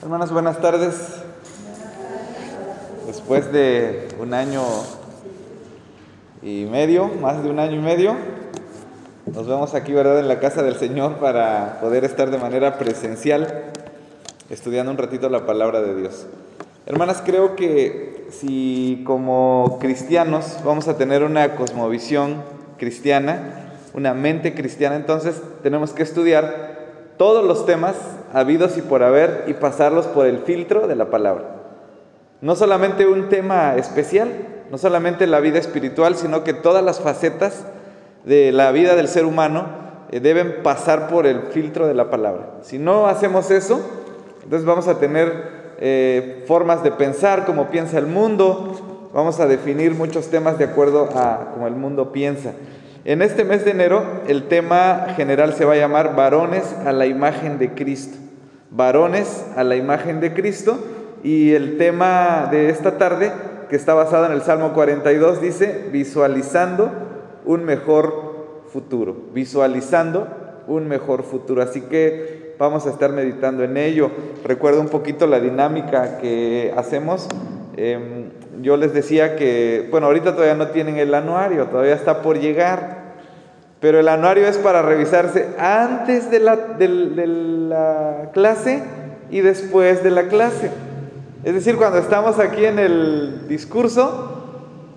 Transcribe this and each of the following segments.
Hermanas, buenas tardes. Después de un año y medio, más de un año y medio, nos vemos aquí, ¿verdad?, en la casa del Señor para poder estar de manera presencial estudiando un ratito la palabra de Dios. Hermanas, creo que si como cristianos vamos a tener una cosmovisión cristiana, una mente cristiana, entonces tenemos que estudiar todos los temas habidos y por haber y pasarlos por el filtro de la palabra. No solamente un tema especial, no solamente la vida espiritual, sino que todas las facetas de la vida del ser humano eh, deben pasar por el filtro de la palabra. Si no hacemos eso, entonces vamos a tener eh, formas de pensar como piensa el mundo, vamos a definir muchos temas de acuerdo a como el mundo piensa. En este mes de enero el tema general se va a llamar varones a la imagen de Cristo. Varones a la imagen de Cristo y el tema de esta tarde, que está basado en el Salmo 42, dice visualizando un mejor futuro, visualizando un mejor futuro. Así que vamos a estar meditando en ello. Recuerdo un poquito la dinámica que hacemos. Em, yo les decía que, bueno, ahorita todavía no tienen el anuario, todavía está por llegar. Pero el anuario es para revisarse antes de la, la clase y después de la clase. Es decir, cuando estamos aquí en el discurso,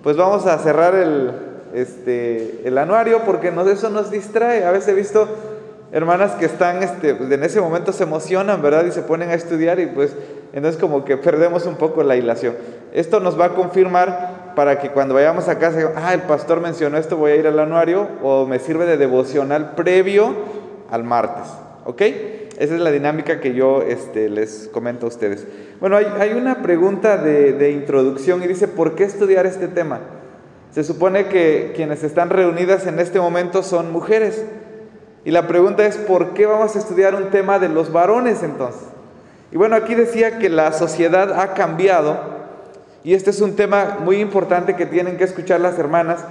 pues vamos a cerrar el, este, el anuario porque nos, eso nos distrae. A veces he visto hermanas que están, este, pues, en ese momento se emocionan, ¿verdad? Y se ponen a estudiar y pues entonces como que perdemos un poco la hilación. Esto nos va a confirmar para que cuando vayamos a casa, ah, el pastor mencionó esto, voy a ir al anuario o me sirve de devocional previo al martes, ¿ok? Esa es la dinámica que yo este, les comento a ustedes. Bueno, hay, una pregunta de, de introducción y dice, ¿por qué estudiar este tema? Se supone que quienes están reunidas en este momento son mujeres. Y la pregunta es, ¿por qué vamos a estudiar un tema de los varones entonces? Y bueno, aquí decía que la sociedad ha cambiado y este es un tema muy importante que tienen que escuchar las hermanas,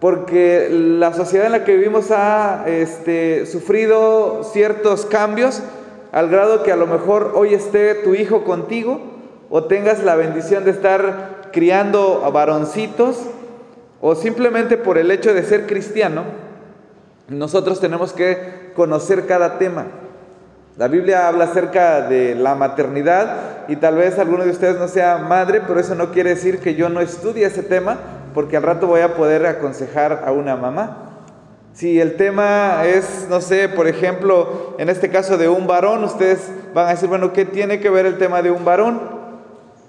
porque la sociedad en la que vivimos ha este, sufrido ciertos cambios al grado que a lo mejor hoy esté tu hijo contigo o tengas la bendición de estar criando a varoncitos o simplemente por el hecho de ser cristiano, nosotros tenemos que conocer cada tema. La Biblia habla acerca de la maternidad y tal vez alguno de ustedes no sea madre, pero eso no quiere decir que yo no estudie ese tema, porque al rato voy a poder aconsejar a una mamá. Si el tema es, no sé, por ejemplo, en este caso de un varón, ustedes van a decir, bueno, ¿qué tiene que ver el tema de un varón?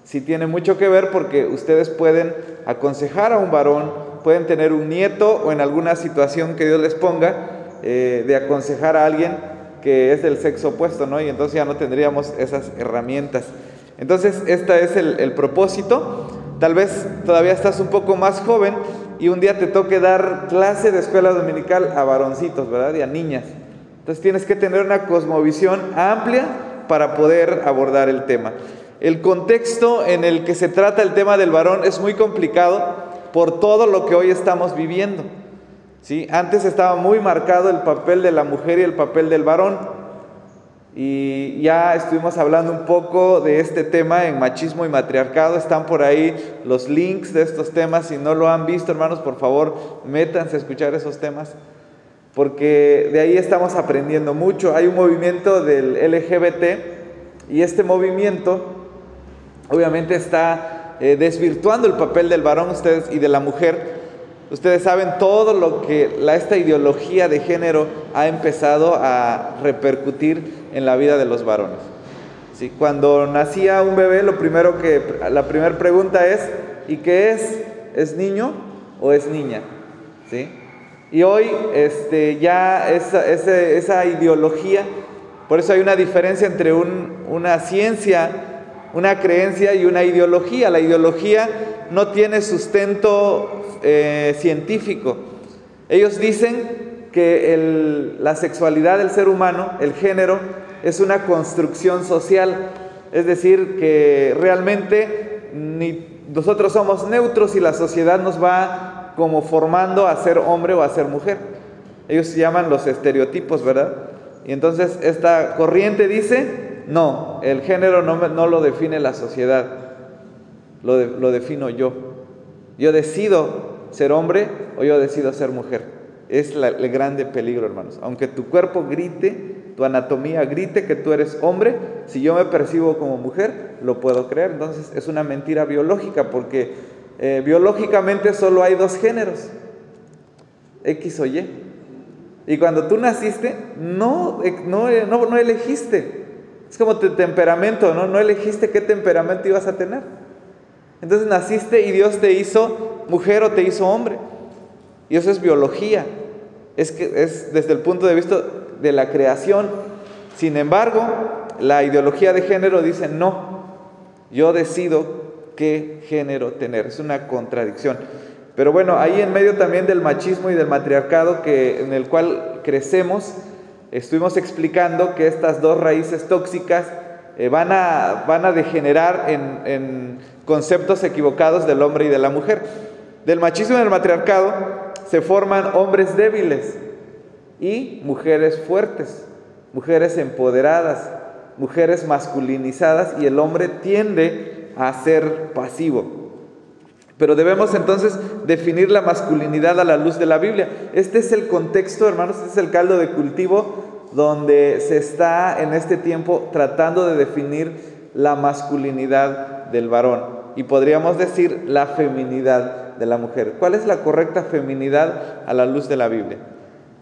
Si tiene mucho que ver porque ustedes pueden aconsejar a un varón pueden tener un nieto o en alguna situación que Dios les ponga eh, de aconsejar a alguien que es del sexo opuesto, ¿no? Y entonces ya no tendríamos esas herramientas. Entonces, este es el, el propósito. Tal vez todavía estás un poco más joven y un día te toque dar clase de escuela dominical a varoncitos, ¿verdad? Y a niñas. Entonces tienes que tener una cosmovisión amplia para poder abordar el tema. El contexto en el que se trata el tema del varón es muy complicado por todo lo que hoy estamos viviendo. ¿sí? Antes estaba muy marcado el papel de la mujer y el papel del varón. Y ya estuvimos hablando un poco de este tema en machismo y matriarcado. Están por ahí los links de estos temas. Si no lo han visto, hermanos, por favor, métanse a escuchar esos temas. Porque de ahí estamos aprendiendo mucho. Hay un movimiento del LGBT y este movimiento obviamente está eh, desvirtuando el papel del varón ustedes y de la mujer. Ustedes saben todo lo que esta ideología de género ha empezado a repercutir en la vida de los varones. ¿Sí? Cuando nacía un bebé, lo primero que, la primera pregunta es, ¿y qué es? ¿Es niño o es niña? ¿Sí? Y hoy este, ya esa, esa, ideología, por eso hay una diferencia entre un, una ciencia una creencia y una ideología. La ideología no tiene sustento eh, científico. Ellos dicen que la sexualidad del ser humano, el género, es una construcción social. Es decir, que realmente ni nosotros somos neutros y la sociedad nos va como formando a ser hombre o a ser mujer. Ellos se llaman los estereotipos, ¿verdad? Y entonces esta corriente dice no, el género no, lo define la sociedad, lo, lo defino yo. Yo decido ser hombre o yo decido ser mujer. Es el grande peligro, hermanos. Aunque tu cuerpo grite, tu anatomía grite que tú eres hombre, si yo me percibo como mujer, lo puedo creer. Entonces es una mentira biológica porque eh, biológicamente solo hay dos géneros, X o Y. Y cuando tú naciste, no, eh, no, no, no elegiste. Es como tu temperamento, ¿no? No elegiste qué temperamento ibas a tener. Entonces naciste y Dios te hizo mujer o te hizo hombre. Y eso es biología. Es que es desde el punto de vista de la creación. Sin embargo, la ideología de género dice no. Yo decido qué género tener. Es una contradicción. Pero bueno, ahí en medio también del machismo y del matriarcado que, en el cual crecemos, estuvimos explicando que estas dos raíces tóxicas eh, van, a, van a degenerar en, en conceptos equivocados del hombre y de la mujer. Del machismo y del matriarcado se forman hombres débiles y mujeres fuertes, mujeres empoderadas, mujeres masculinizadas y el hombre tiende a ser pasivo. Pero debemos entonces definir la masculinidad a la luz de la Biblia. Este es el contexto, hermanos, este es el caldo de cultivo donde se está en este tiempo tratando de definir la masculinidad del varón y podríamos decir la feminidad de la mujer. ¿Cuál es la correcta feminidad a la luz de la Biblia?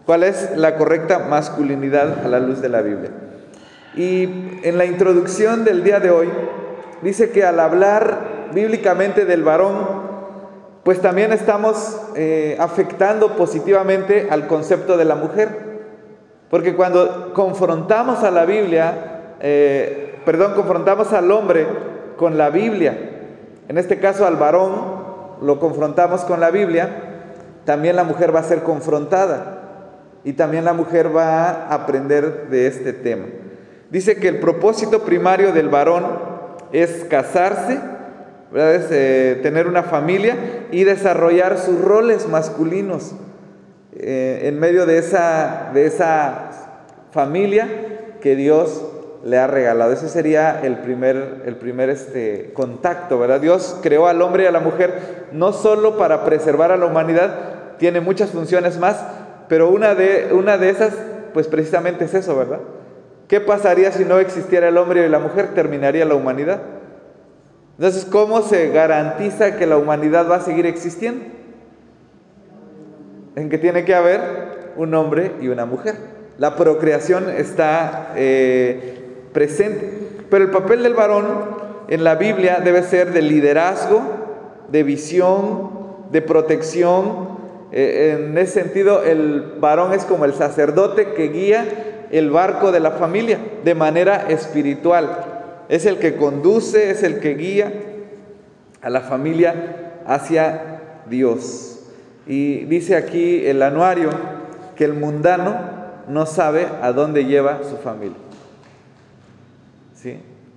¿Cuál es la correcta masculinidad a la luz de la Biblia? Y en la introducción del día de hoy dice que al hablar bíblicamente del varón, pues también estamos eh, afectando positivamente al concepto de la mujer. Porque cuando confrontamos a la Biblia, eh, perdón, confrontamos al hombre con la Biblia, en este caso al varón lo confrontamos con la Biblia, también la mujer va a ser confrontada y también la mujer va a aprender de este tema. Dice que el propósito primario del varón es casarse, eh, tener una familia y desarrollar sus roles masculinos eh, en medio de esa, de esa familia que Dios le ha regalado. Ese sería el primer, el primer este, contacto, ¿verdad? Dios creó al hombre y a la mujer no solo para preservar a la humanidad, tiene muchas funciones más, pero una de, una de esas, pues precisamente es eso, ¿verdad? ¿Qué pasaría si no existiera el hombre y la mujer? Terminaría la humanidad. Entonces, ¿cómo se garantiza que la humanidad va a seguir existiendo? En que tiene que haber un hombre y una mujer. La procreación está eh, presente. Pero el papel del varón en la Biblia debe ser de liderazgo, de visión, de protección. Eh, en ese sentido, el varón es como el sacerdote que guía el barco de la familia de manera espiritual. Es el que conduce, es el que guía a la familia hacia Dios. Y dice aquí el anuario que el mundano no sabe a dónde lleva su familia.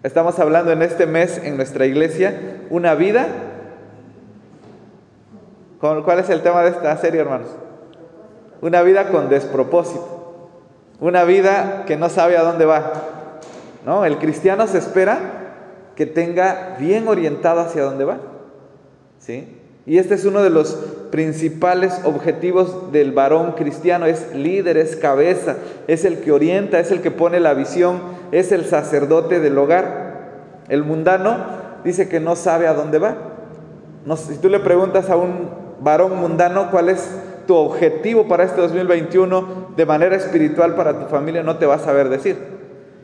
Estamos hablando en este mes en nuestra iglesia una vida. ¿Cuál es el tema de esta serie, hermanos? Una vida con despropósito. Una vida que no sabe a dónde va. ¿No? El cristiano se espera que tenga bien orientado hacia dónde va. ¿Sí? Y este es uno de los principales objetivos del varón cristiano, es líder, es cabeza, es el que orienta, es el que pone la visión, es el sacerdote del hogar. El mundano dice que no sabe a dónde va. Si tú le preguntas a un varón mundano cuál es tu objetivo para este 2021 de manera espiritual para tu familia, no te vas a saber decir.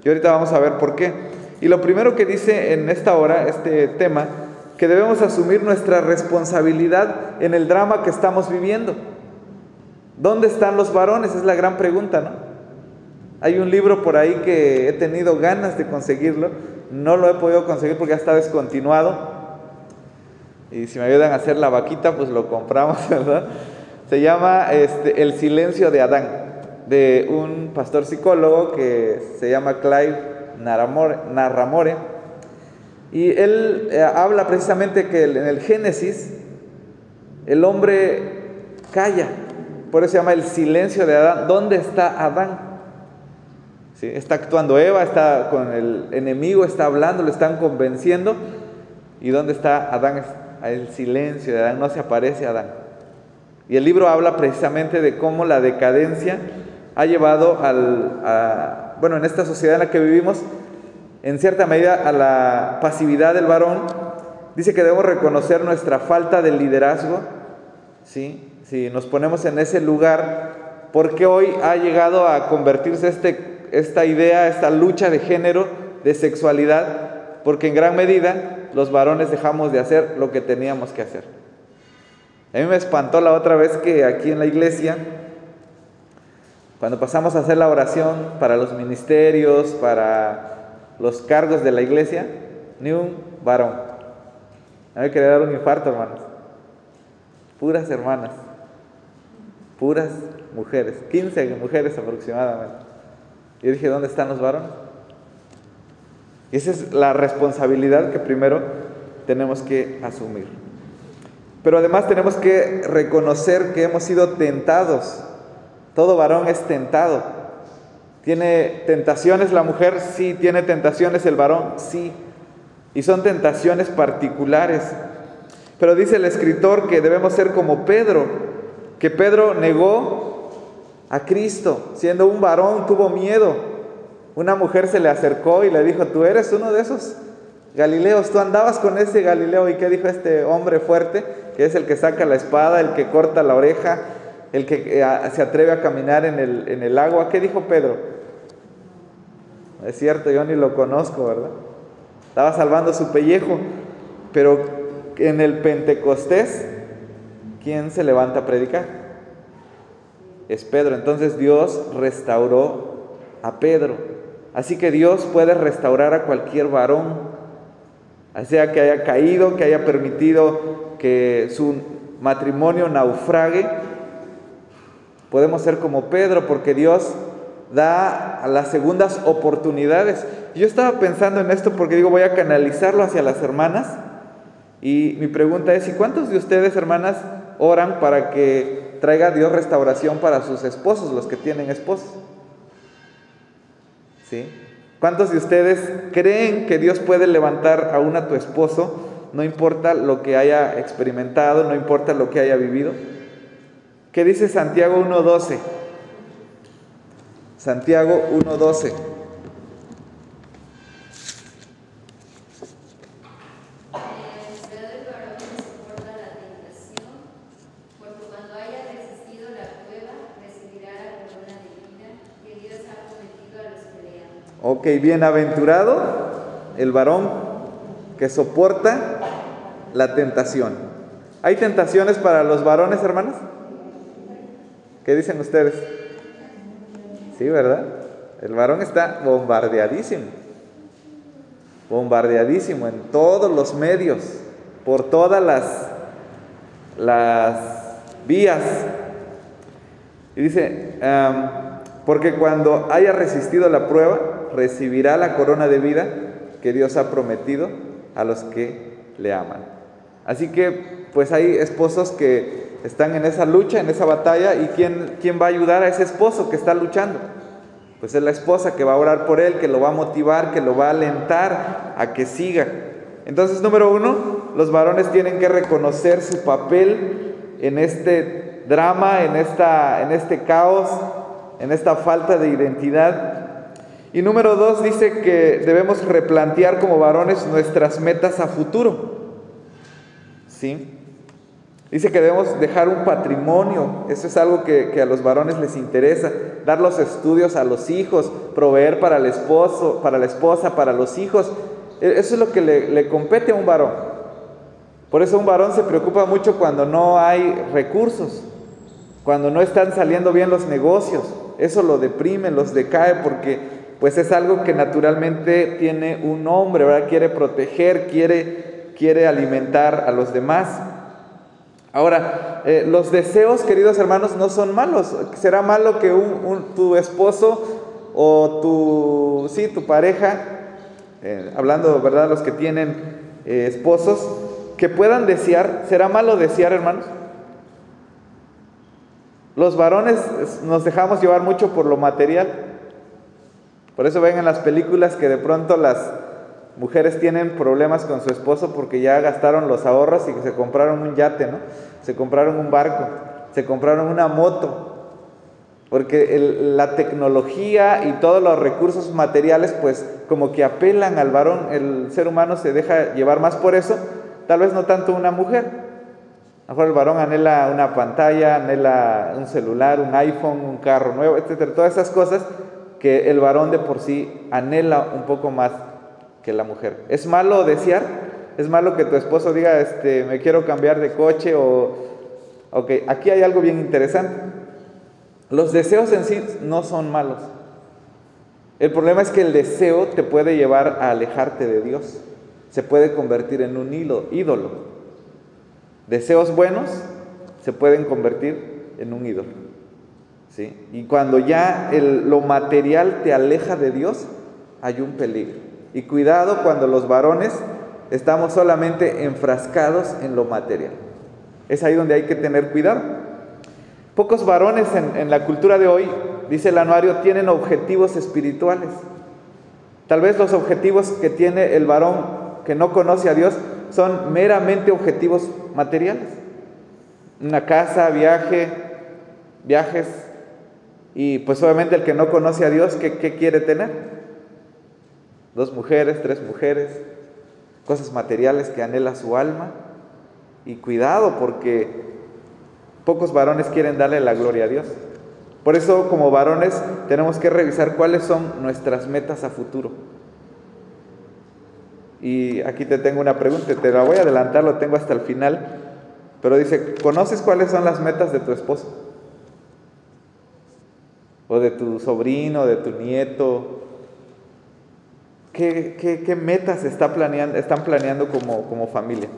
Y ahorita vamos a ver por qué. Y lo primero que dice en esta hora, este tema, que debemos asumir nuestra responsabilidad en el drama que estamos viviendo. ¿Dónde están los varones? Es la gran pregunta, ¿no? Hay un libro por ahí que he tenido ganas de conseguirlo, no lo he podido conseguir porque ya está descontinuado. Y si me ayudan a hacer la vaquita, pues lo compramos, ¿verdad? Se llama este, El silencio de Adán, de un pastor psicólogo que se llama Clive Narramore. Y él eh, habla precisamente que en el Génesis el hombre calla, por eso se llama el silencio de Adán. ¿Dónde está Adán? ¿Sí? Está actuando Eva, está con el enemigo, está hablando, le están convenciendo. ¿Y dónde está Adán? El silencio de Adán, no se aparece Adán. Y el libro habla precisamente de cómo la decadencia ha llevado al, a, bueno, en esta sociedad en la que vivimos, en cierta medida a la pasividad del varón. Dice que debemos reconocer nuestra falta de liderazgo, ¿sí? Si nos ponemos en ese lugar, porque hoy ha llegado a convertirse este, esta idea, esta lucha de género, de sexualidad, porque en gran medida los varones dejamos de hacer lo que teníamos que hacer. A mí me espantó la otra vez que aquí en la iglesia, cuando pasamos a hacer la oración para los ministerios, para los cargos de la iglesia, ni un varón. A mí me quería dar un infarto, hermanos. Puras hermanas, puras mujeres, 15 mujeres aproximadamente. Yo dije, ¿dónde están los varones? Y esa es la responsabilidad que primero tenemos que asumir. Pero además tenemos que reconocer que hemos sido tentados. Todo varón es tentado. ¿Tiene tentaciones la mujer? Sí. ¿Tiene tentaciones el varón? Sí. Y son tentaciones particulares. Pero dice el escritor que debemos ser como Pedro, que Pedro negó a Cristo, siendo un varón, tuvo miedo, una mujer se le acercó y le dijo, tú eres uno de esos Galileos, tú andabas con ese Galileo y qué dijo este hombre fuerte, que es el que saca la espada, el que corta la oreja, el que eh, se atreve a caminar en el, en el agua. ¿Qué dijo Pedro? Es cierto, yo ni lo conozco, ¿verdad? Estaba salvando su pellejo, pero en el Pentecostés, ¿quién se levanta a predicar? Es Pedro. Entonces Dios restauró a Pedro. Así que Dios puede restaurar a cualquier varón, sea que haya caído, que haya permitido que su matrimonio naufrague. Podemos ser como Pedro porque Dios da las segundas oportunidades. Yo estaba pensando en esto porque digo, voy a canalizarlo hacia las hermanas. Y mi pregunta es, ¿y cuántos de ustedes, hermanas, oran para que traiga Dios restauración para sus esposos, los que tienen esposos? ¿Cuántos de ustedes creen que Dios puede levantar aún a tu esposo, no importa lo que haya experimentado, no importa lo que haya vivido? ¿Qué dice Santiago 1.12? Santiago 1.12. Ok, bienaventurado el varón que soporta la tentación. ¿Hay tentaciones para los varones, hermanas? ¿Qué dicen ustedes? Sí, ¿verdad? El varón está bombardeadísimo. Bombardeadísimo en todos los medios, por todas las, las vías. Y dice, porque cuando haya resistido la prueba, recibirá la corona de vida que Dios ha prometido a los que le aman. Así que pues hay esposos que están en esa lucha, en esa batalla, y ¿quién, quién va a ayudar a ese esposo que está luchando? Pues es la esposa que va a orar por él, que lo va a motivar, que lo va a alentar a que siga. Entonces, número uno, los varones tienen que reconocer su papel en este drama, en, esta, en este caos, en esta falta de identidad y número dos dice que debemos replantear como varones nuestras metas a futuro. ¿Sí? Dice que debemos dejar un patrimonio, eso es algo que, a los varones les interesa, dar los estudios a los hijos, proveer para el esposo, para la esposa, para los hijos. E, eso es lo que le, le compete a un varón. Por eso un varón se preocupa mucho cuando no hay recursos, cuando no están saliendo bien los negocios. Eso lo deprime, los decae porque pues es algo que naturalmente tiene un nombre, ¿verdad? Quiere proteger, quiere, quiere alimentar a los demás. Ahora, eh, los deseos, queridos hermanos, no son malos. Será malo que un, tu esposo o tu, sí, tu pareja, eh, hablando, ¿verdad? Los que tienen eh, esposos, que puedan desear. ¿Será malo desear, hermanos? Los varones nos dejamos llevar mucho por lo material. Por eso ven en las películas que de pronto las mujeres tienen problemas con su esposo porque ya gastaron los ahorros y se compraron un yate, ¿no? Se compraron un barco, se compraron una moto. Porque la tecnología y todos los recursos materiales, pues como que apelan al varón, el ser humano se deja llevar más por eso, tal vez no tanto una mujer. A lo mejor el varón anhela una pantalla, anhela un celular, un iPhone, un carro nuevo, etcétera, todas esas cosas que el varón de por sí anhela un poco más que la mujer. ¿Es malo desear? ¿Es malo que tu esposo diga, este, me quiero cambiar de coche o... Ok, aquí hay algo bien interesante. Los deseos en sí no son malos. El problema es que el deseo te puede llevar a alejarte de Dios. Se puede convertir en un ídolo. Deseos buenos se pueden convertir en un ídolo. ¿sí? Y cuando ya lo material te aleja de Dios, hay un peligro. Y cuidado cuando los varones estamos solamente enfrascados en lo material. Es ahí donde hay que tener cuidado. Pocos varones en, la cultura de hoy, dice el anuario, tienen objetivos espirituales. Tal vez los objetivos que tiene el varón que no conoce a Dios son meramente objetivos materiales. Una casa, viaje, viajes. Y pues obviamente el que no conoce a Dios, ¿qué, qué quiere tener? Dos mujeres, tres mujeres, cosas materiales que anhela su alma. Y cuidado porque pocos varones quieren darle la gloria a Dios. Por eso como varones tenemos que revisar cuáles son nuestras metas a futuro. Y aquí te tengo una pregunta, te la voy a adelantar, lo tengo hasta el final, pero dice, ¿conoces cuáles son las metas de tu esposo? O de tu sobrino, de tu nieto, ¿Qué, metas está planeando, están planeando como, familia?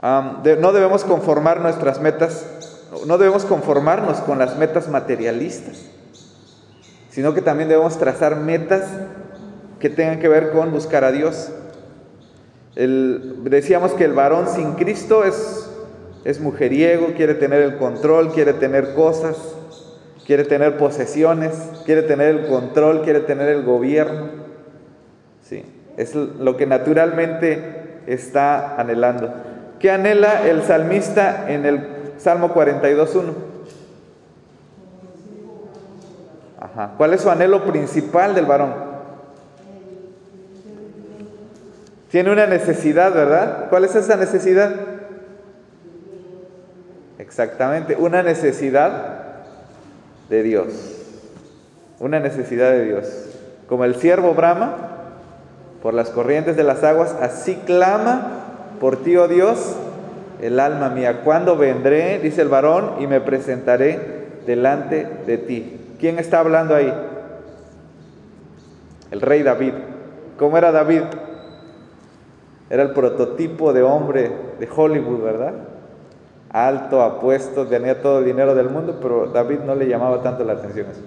no debemos conformar nuestras metas, no debemos conformarnos con las metas materialistas, sino que también debemos trazar metas que tengan que ver con buscar a Dios. decíamos que el varón sin Cristo es, es mujeriego, quiere tener el control, quiere tener cosas, quiere tener posesiones, quiere tener el control, quiere tener el gobierno. Sí, es lo que naturalmente está anhelando. ¿Qué anhela el salmista en el Salmo 42.1? Ajá. ¿Cuál es su anhelo principal del varón? Tiene una necesidad, ¿verdad? ¿Cuál es esa necesidad? Exactamente, una necesidad de Dios, una necesidad de Dios. Como el siervo brama por las corrientes de las aguas, así clama por ti, oh Dios, el alma mía. ¿Cuándo vendré, dice el varón, y me presentaré delante de ti? ¿Quién está hablando ahí? El rey David. ¿Cómo era David? Era el prototipo de hombre de Hollywood, ¿verdad? Alto, apuesto, tenía todo el dinero del mundo, pero David no le llamaba tanto la atención eso.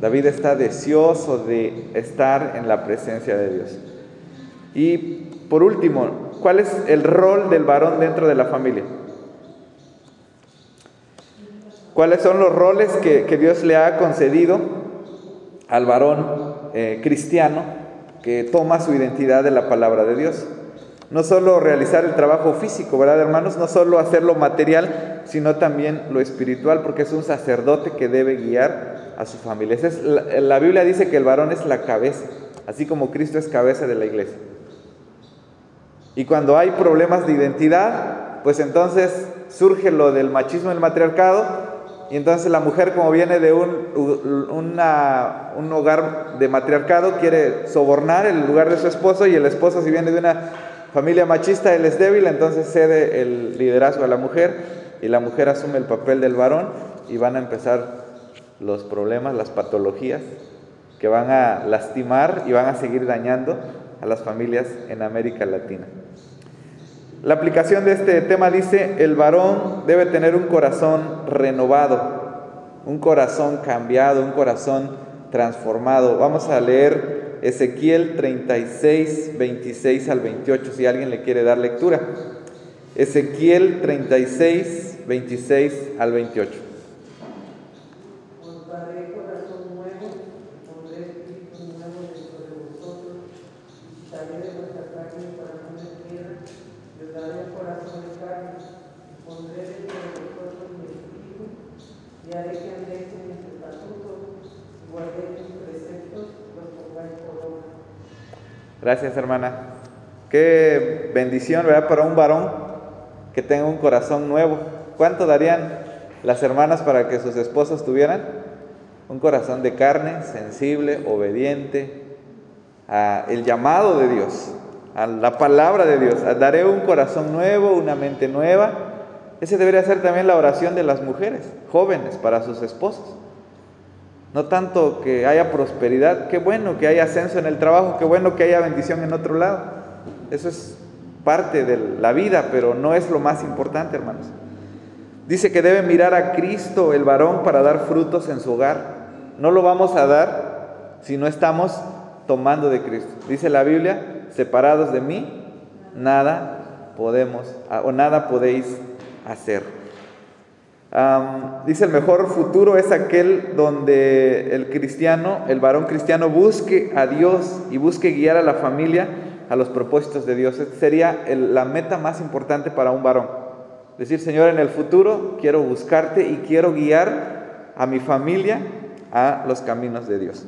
David está deseoso de estar en la presencia de Dios. Y por último, ¿cuál es el rol del varón dentro de la familia? ¿Cuáles son los roles que, Dios le ha concedido al varón eh, cristiano que toma su identidad de la palabra de Dios? No solo realizar el trabajo físico, ¿verdad, hermanos? No solo hacer lo material, sino también lo espiritual, porque es un sacerdote que debe guiar a su familia. la, Biblia dice que el varón es la cabeza, así como Cristo es cabeza de la iglesia. Y cuando hay problemas de identidad, pues entonces surge lo del machismo y el matriarcado, y entonces la mujer como viene de un, un hogar de matriarcado, quiere sobornar el lugar de su esposo, y el esposo si viene de una familia machista, él es débil, entonces cede el liderazgo a la mujer y la mujer asume el papel del varón y van a empezar los problemas, las patologías que van a lastimar y van a seguir dañando a las familias en América Latina. La aplicación de este tema dice, el varón debe tener un corazón renovado, un corazón cambiado, un corazón transformado. Vamos a leer Ezequiel 36, 26 al 28, si alguien le quiere dar lectura. Ezequiel 36, 26 al 28. quitaré de vuestra carne el corazón de tierra, y os daré un corazón de carne, pondré dentro de vosotros mi espíritu, y haré que andéis en mis estatutos, y guardéis mis preceptos, y los pongáis por obra. Gracias, hermana. Qué bendición, ¿verdad? Para un varón que tenga un corazón nuevo. ¿Cuánto darían las hermanas para que sus esposos tuvieran? Un corazón de carne, sensible, obediente, a el llamado de Dios, a la palabra de Dios. Daré un corazón nuevo, una mente nueva. Ese debería ser también la oración de las mujeres jóvenes para sus esposos. No tanto que haya prosperidad, qué bueno que haya ascenso en el trabajo, qué bueno que haya bendición en otro lado. Eso es parte de la vida, pero no es lo más importante, hermanos. Dice que debe mirar a Cristo, el varón, para dar frutos en su hogar. No lo vamos a dar si no estamos tomando de Cristo. Dice la Biblia, separados de mí, nada podemos o nada podéis hacer. Dice el mejor futuro es aquel donde el cristiano, el varón cristiano, busque a Dios y busque guiar a la familia a los propósitos de Dios. Esta sería la meta más importante para un varón. Decir, Señor, en el futuro quiero buscarte y quiero guiar a mi familia a los caminos de Dios.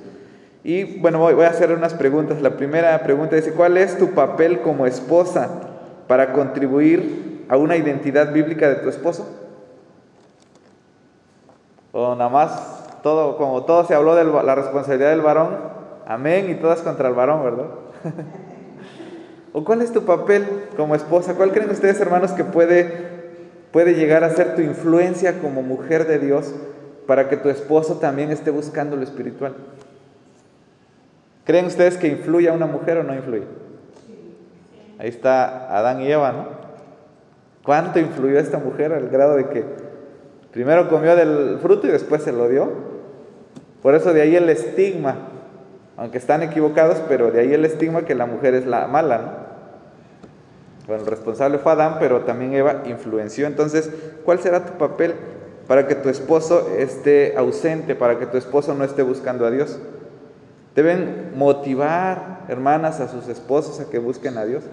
Y bueno, voy a hacer unas preguntas. La primera pregunta dice, ¿cuál es tu papel como esposa para contribuir a una identidad bíblica de tu esposo? O nada más, todo, como todo se habló de la responsabilidad del varón, amén, y todas contra el varón, ¿verdad? ¿O cuál es tu papel como esposa? ¿Cuál creen ustedes, hermanos, que puede, puede llegar a ser tu influencia como mujer de Dios para que tu esposo también esté buscando lo espiritual? ¿Creen ustedes que influye a una mujer o no influye? Ahí está Adán y Eva, ¿no? ¿Cuánto influyó esta mujer al grado de que primero comió del fruto y después se lo dio? Por eso de ahí el estigma aunque están equivocados, pero de ahí el estigma que la mujer es la mala, ¿no? Bueno, el responsable fue Adán, pero también Eva influenció. Entonces, ¿cuál será tu papel para que tu esposo esté ausente, para que tu esposo no esté buscando a Dios? Deben motivar, hermanas, a sus esposos a que busquen a Dios.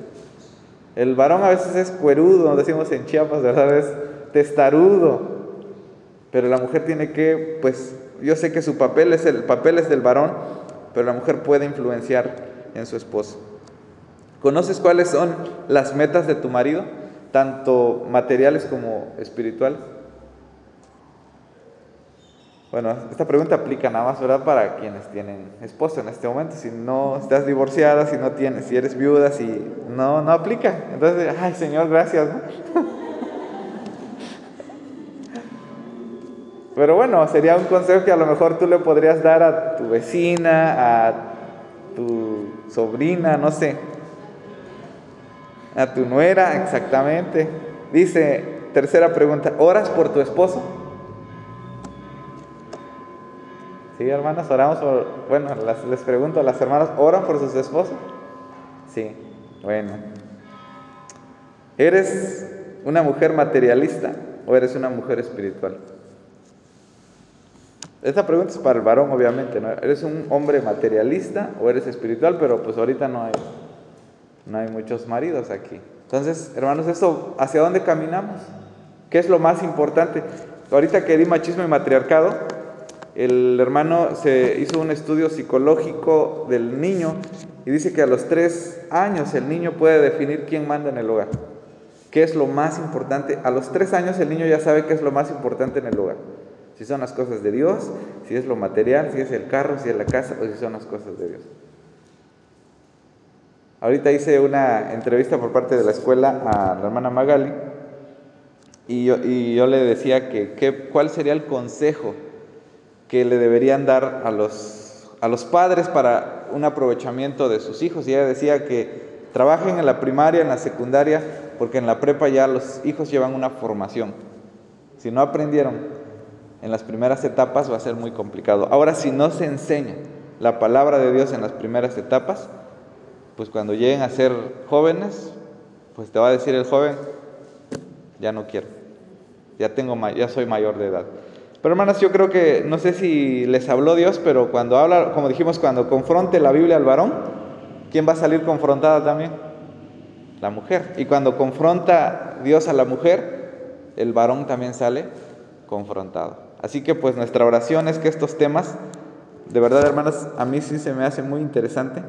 El varón a veces es cuerudo, decimos en Chiapas, ¿verdad? Es testarudo. Pero la mujer tiene que, pues, yo sé que su papel es el papel es del varón, pero la mujer puede influenciar en su esposo. ¿Conoces cuáles son las metas de tu marido, tanto materiales como espirituales? Bueno, esta pregunta aplica nada más, ¿verdad? Para quienes tienen esposo en este momento. Si no estás divorciada, si no tienes, si eres viuda, si no, no aplica. Entonces, ay Señor, gracias. Pero bueno, sería un consejo que a lo mejor tú le podrías dar a tu vecina, a tu sobrina, no sé, a tu nuera, exactamente. Dice, tercera pregunta, ¿oras por tu esposo? Sí, hermanas, oramos por, bueno, les pregunto las hermanas, ¿oran por sus esposos? Sí, bueno. ¿Eres una mujer materialista o eres una mujer espiritual? Esta pregunta es para el varón, obviamente, ¿no? ¿Eres un hombre materialista o eres espiritual? Pero pues ahorita no hay, no hay muchos maridos aquí. Entonces, hermanos, ¿esto hacia dónde caminamos? ¿Qué es lo más importante? Ahorita que di machismo y matriarcado, el hermano se hizo un estudio psicológico del niño y dice que a los tres años el niño puede definir quién manda en el hogar. ¿Qué es lo más importante? A los tres años el niño ya sabe qué es lo más importante en el hogar si son las cosas de Dios, si es lo material, si es el carro, si es la casa o si son las cosas de Dios. Ahorita hice una entrevista por parte de la escuela a la hermana Magali y yo, y yo le decía que, cuál sería el consejo que le deberían dar a los, a los padres para un aprovechamiento de sus hijos. Y ella decía que trabajen en la primaria, en la secundaria, porque en la prepa ya los hijos llevan una formación. Si no aprendieron en las primeras etapas va a ser muy complicado. Ahora, si no se enseña la palabra de Dios en las primeras etapas, pues cuando lleguen a ser jóvenes, pues te va a decir el joven, ya no quiero, ya, tengo, ya soy mayor de edad. Pero hermanas, yo creo que, no sé si les habló Dios, pero cuando habla, como dijimos, cuando confronte la Biblia al varón, ¿quién va a salir confrontada también? La mujer. Y cuando confronta Dios a la mujer, el varón también sale confrontado. Así que pues nuestra oración es que estos temas, de verdad hermanas, a mí sí se me hace muy interesante